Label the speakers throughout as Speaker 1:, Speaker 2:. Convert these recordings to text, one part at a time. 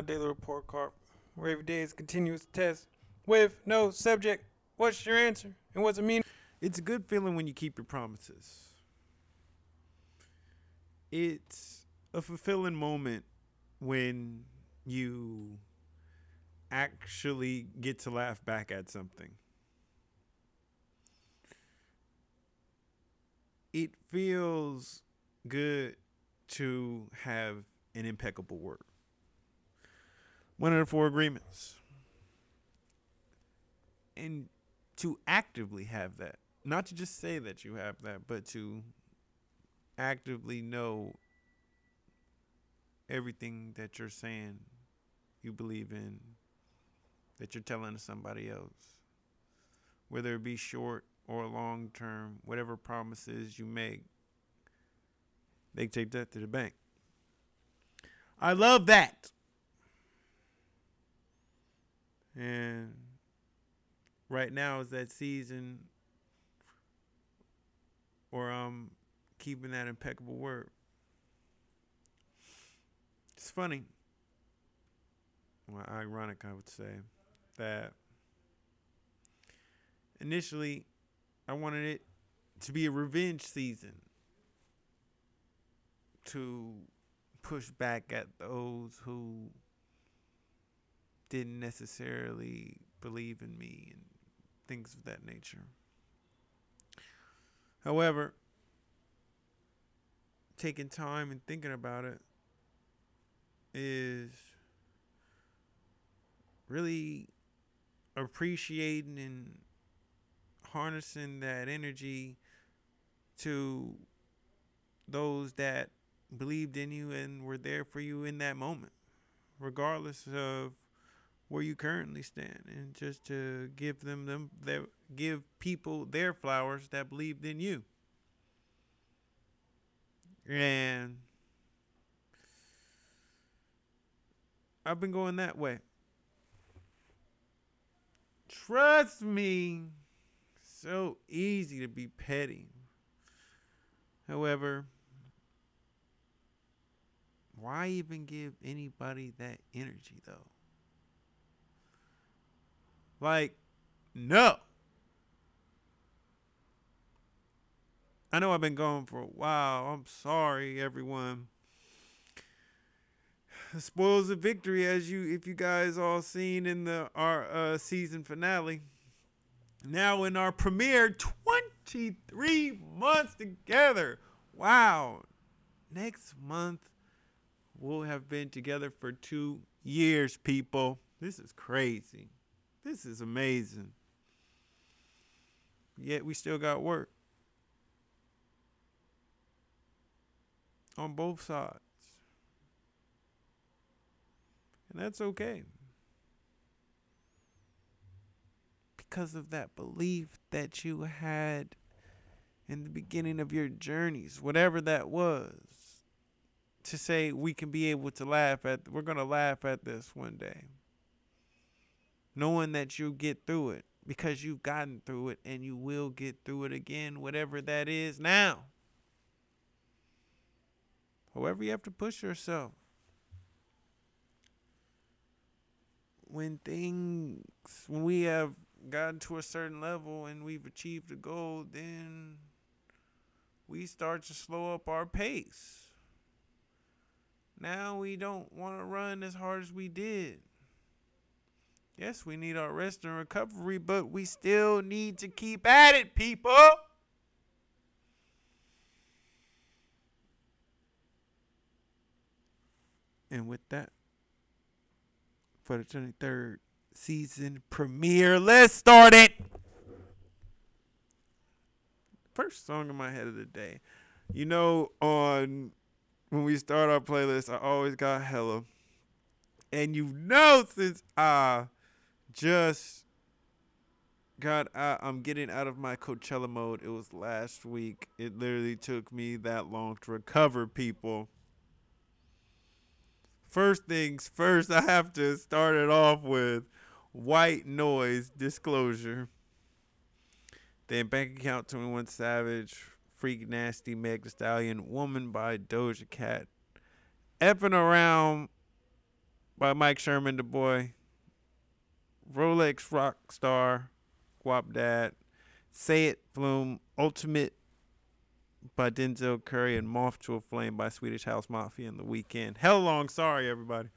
Speaker 1: my daily report card, where every day is continuous test with no subject. What's your answer? And what's it mean?
Speaker 2: It's a good feeling when you keep your promises. It's a fulfilling moment when you actually get to laugh back at something. It feels good to have an impeccable word. One of the four agreements. And to actively have that. Not to just say that you have that, but to actively know everything that you're saying you believe in, that you're telling somebody else. Whether it be short or long term, whatever promises you make, they take that to the bank. I love that. And right now is that season where I'm keeping that impeccable word. It's funny. Well, ironic, I would say, that initially I wanted it to be a revenge season to push back at those who didn't necessarily believe in me and things of that nature. However, taking time and thinking about it is really appreciating and harnessing that energy to those that believed in you and were there for you in that moment, regardless of where you currently stand, and just to give them them that give people their flowers that believed in you. And I've been going that way. Trust me, so easy to be petty. However, why even give anybody that energy though? Like, no. I know I've been gone for a while. I'm sorry, everyone. Spoils of victory, as you, if you guys all seen in the our uh, season finale. Now in our premiere, 23 months together. Wow. Next month, we'll have been together for two years, people. This is crazy. This is amazing. Yet we still got work on both sides. And that's okay. Because of that belief that you had in the beginning of your journeys, whatever that was, to say we can be able to laugh at, we're going to laugh at this one day knowing that you get through it because you've gotten through it and you will get through it again, whatever that is now. However, you have to push yourself. When things, when we have gotten to a certain level and we've achieved a goal, then we start to slow up our pace. Now we don't want to run as hard as we did. Yes, we need our rest and recovery, but we still need to keep at it, people. And with that, for the 23rd season premiere, let's start it. First song in my head of the day. You know, on when we start our playlist, I always got hella. And you know, since I just got out, I'm getting out of my Coachella mode. It was last week. It literally took me that long to recover, people. First things first, I have to start it off with white noise disclosure. Then bank account 21 Savage, Freak Nasty Meg Stallion, Woman by Doja Cat. Effing around by Mike Sherman, the boy. Rolex rock star, Guap Dad. Say It Flume, Ultimate by Denzel Curry, and Moth to a Flame by Swedish House Mafia in the Weeknd. Hell long sorry, everybody.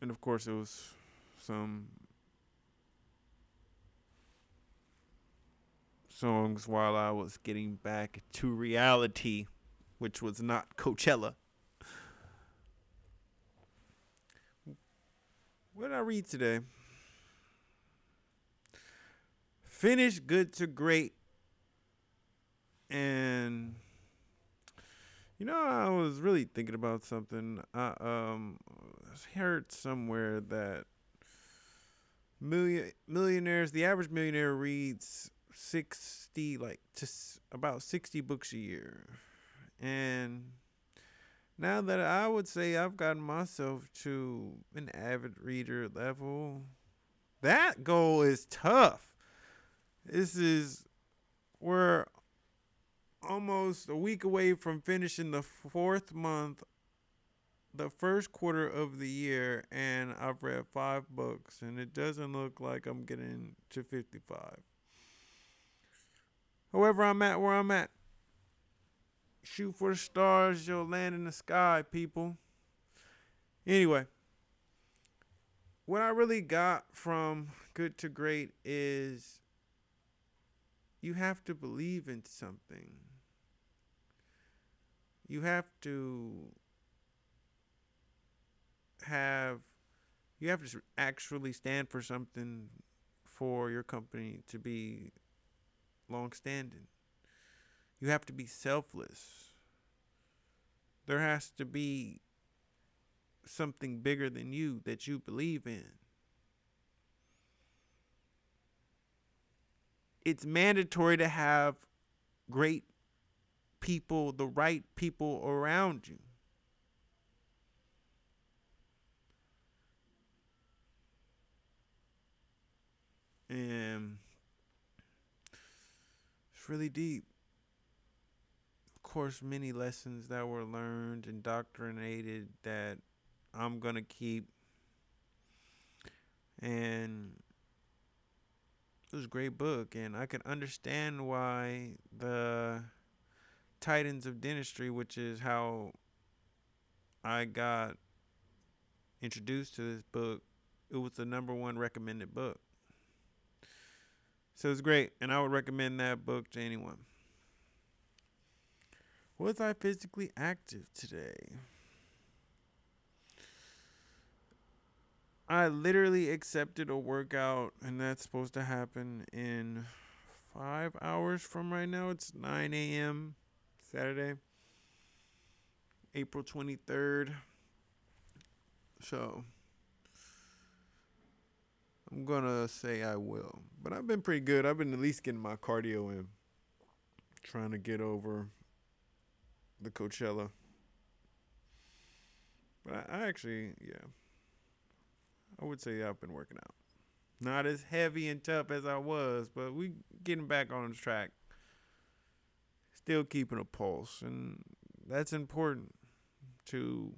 Speaker 2: And of course, it was some songs while I was getting back to reality, which was not Coachella. What did I read today? Finish good to great. And you know, I was really thinking about something. I um heard somewhere that million millionaires, the average millionaire reads 60 like just about 60 books a year. And now that I would say I've gotten myself to an avid reader level, that goal is tough. This is we're almost a week away from finishing the fourth month, the first quarter of the year, and I've read five books, and it doesn't look like I'm getting to 55. However, I'm at where I'm at. Shoot for the stars, you'll land in the sky, people. Anyway, what I really got from good to great is you have to believe in something. You have to have you have to actually stand for something for your company to be long standing. You have to be selfless. There has to be something bigger than you that you believe in. It's mandatory to have great people, the right people around you. And it's really deep. Course, many lessons that were learned, indoctrinated that I'm going to keep. And it was a great book. And I could understand why the Titans of Dentistry, which is how I got introduced to this book, it was the number one recommended book. So it's great, and I would recommend that book to anyone. Was I physically active today? I literally accepted a workout, and that's supposed to happen in five hours from right now. It's 9 a.m. Saturday, April 23rd. So I'm gonna say I will, but I've been pretty good. I've been at least getting my cardio in, trying to get over the Coachella. But I, I actually, yeah, I would say I've been working out. Not as heavy and tough as I was, but we getting back on track. Still keeping a pulse, and that's important to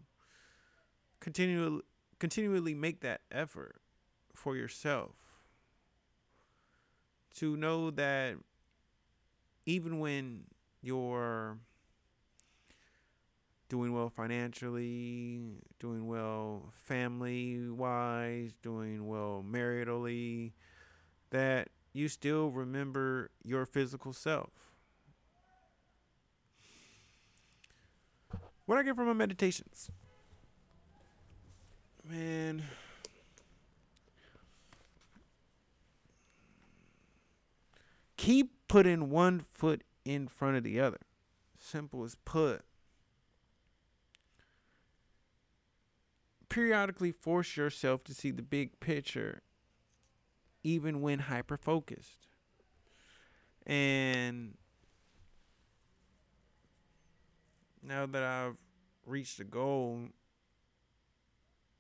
Speaker 2: continue continually make that effort for yourself. To know that even when you're doing well financially, doing well family wise, doing well maritally, that you still remember your physical self. What I get from my meditations? Man. Keep putting one foot in front of the other. Simple as put. Periodically force yourself to see the big picture, even when hyper focused. And now that I've reached a goal,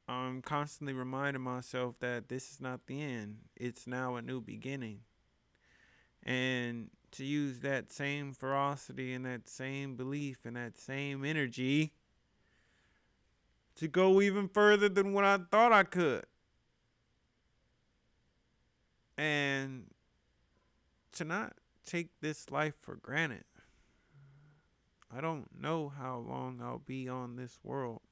Speaker 2: I'm constantly reminding myself that this is not the end. It's now a new beginning. And to use that same ferocity and that same belief and that same energy to go even further than what I thought I could. And to not take this life for granted. I don't know how long I'll be on this world.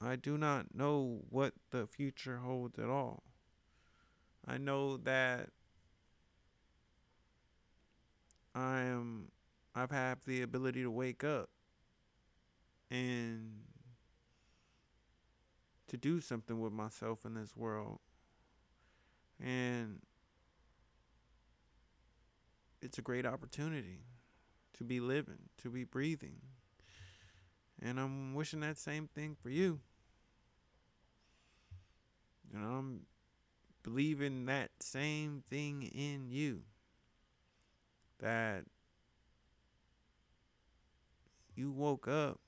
Speaker 2: I do not know what the future holds at all. I know that I am I've had the ability to wake up and to do something with myself in this world. And it's a great opportunity to be living, to be breathing. And I'm wishing that same thing for you. And I'm believing that same thing in you. That you woke up,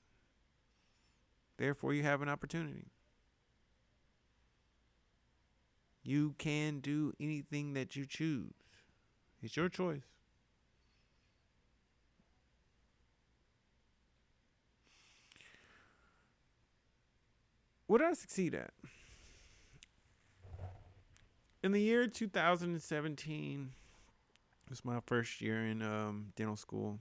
Speaker 2: therefore, you have an opportunity. You can do anything that you choose, it's your choice. What did I succeed at? In the year 2017, it was my first year in um, dental school.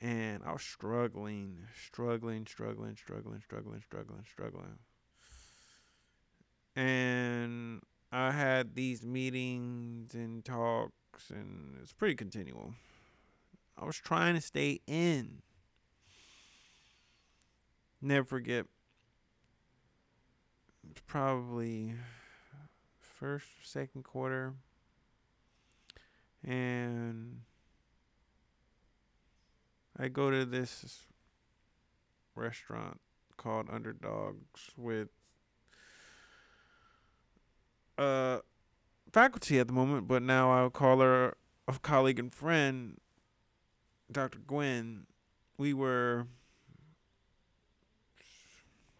Speaker 2: And I was struggling, struggling, struggling, struggling, struggling, struggling, struggling. And I had these meetings and talks, and it's pretty continual. I was trying to stay in. Never forget probably first second quarter and I go to this restaurant called Underdogs with uh faculty at the moment, but now I'll call her a colleague and friend, Dr. Gwen. We were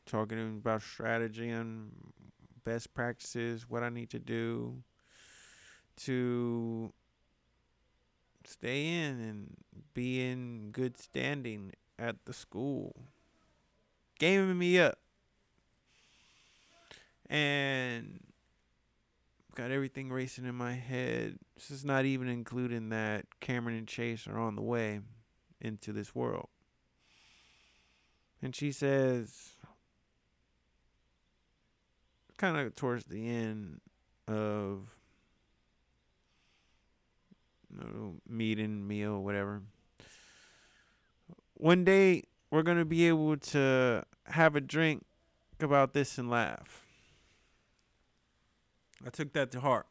Speaker 2: talking about strategy and best practices, what I need to do to stay in and be in good standing at the school. Gaming me up. And got everything racing in my head. This is not even including that Cameron and Chase are on the way into this world. And she says, kind of towards the end of meeting, meal, whatever. One day we're gonna be able to have a drink about this and laugh. I took that to heart.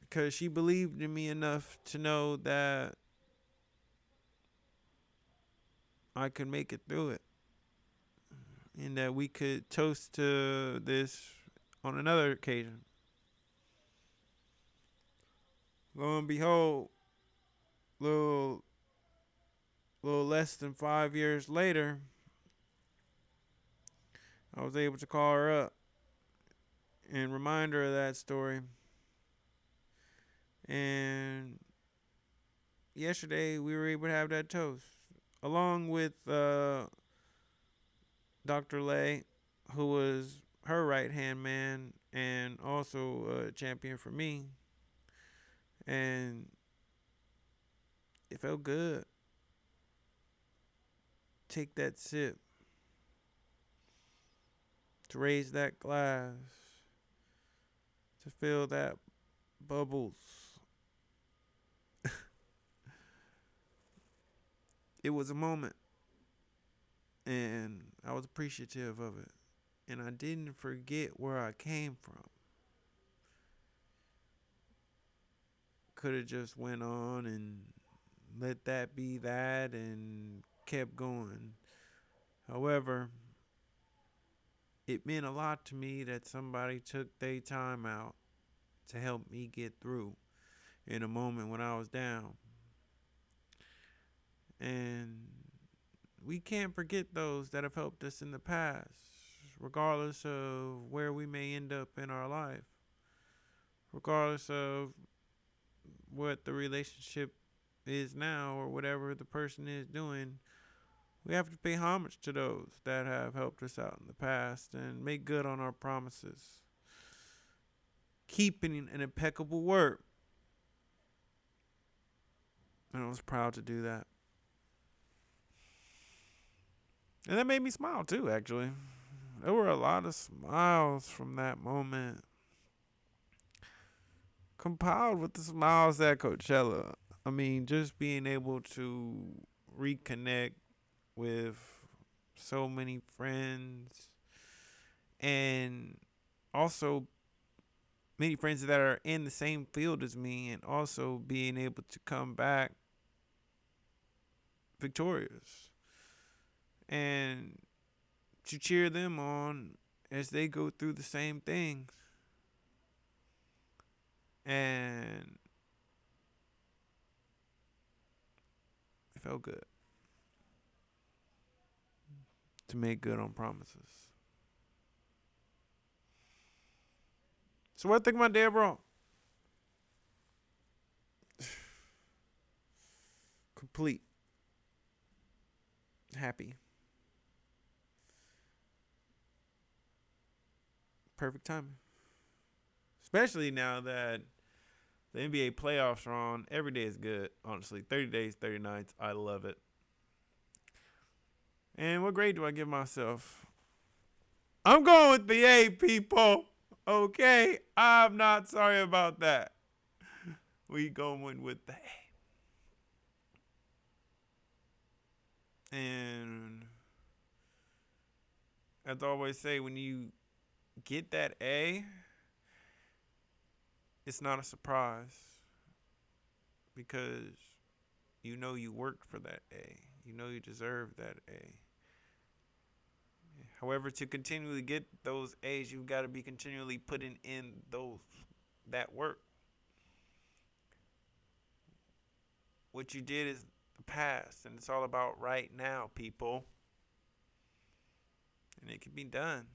Speaker 2: Because she believed in me enough to know that I could make it through it and that we could toast to this on another occasion. Lo and behold, little little less than five years later, I was able to call her up and remind her of that story. And yesterday we were able to have that toast along with uh, Dr. Lay, who was her right hand man and also a champion for me. And it felt good. Take that sip. To raise that glass. To feel that bubbles. it was a moment. And I was appreciative of it. And I didn't forget where I came from. Could have just went on and let that be that and kept going. However, it meant a lot to me that somebody took their time out to help me get through in a moment when I was down. And we can't forget those that have helped us in the past. regardless of where we may end up in our life, regardless of what the relationship is now or whatever the person is doing. We have to pay homage to those that have helped us out in the past and make good on our promises. Keeping an impeccable word. And I was proud to do that. And that made me smile too, actually. There were a lot of smiles from that moment. Compiled with the smiles at Coachella. I mean, just being able to reconnect with so many friends and also many friends that are in the same field as me and also being able to come back victorious and to cheer them on as they go through the same things. And it felt good to make good on promises. So what I think about Dad bro? Complete. Happy. perfect timing. Especially now that the NBA playoffs are on. Every day is good, honestly. 30 days, 30 nights. I love it. And what grade do I give myself? I'm going with the A, people. Okay? I'm not sorry about that. We going with the A. And as I always say, when you get that A, it's not a surprise because you know you worked for that A. You know you deserve that A. However, to continually get those A's, you've got to be continually putting in those that work. What you did is the past, and it's all about right now, people. And it can be done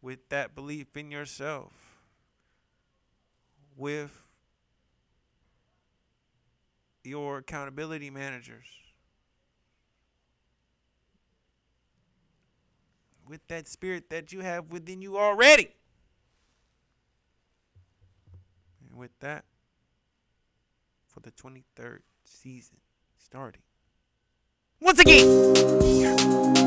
Speaker 2: with that belief in yourself, with your accountability managers, with that spirit that you have within you already. And with that, for the 23rd season starting. Once again!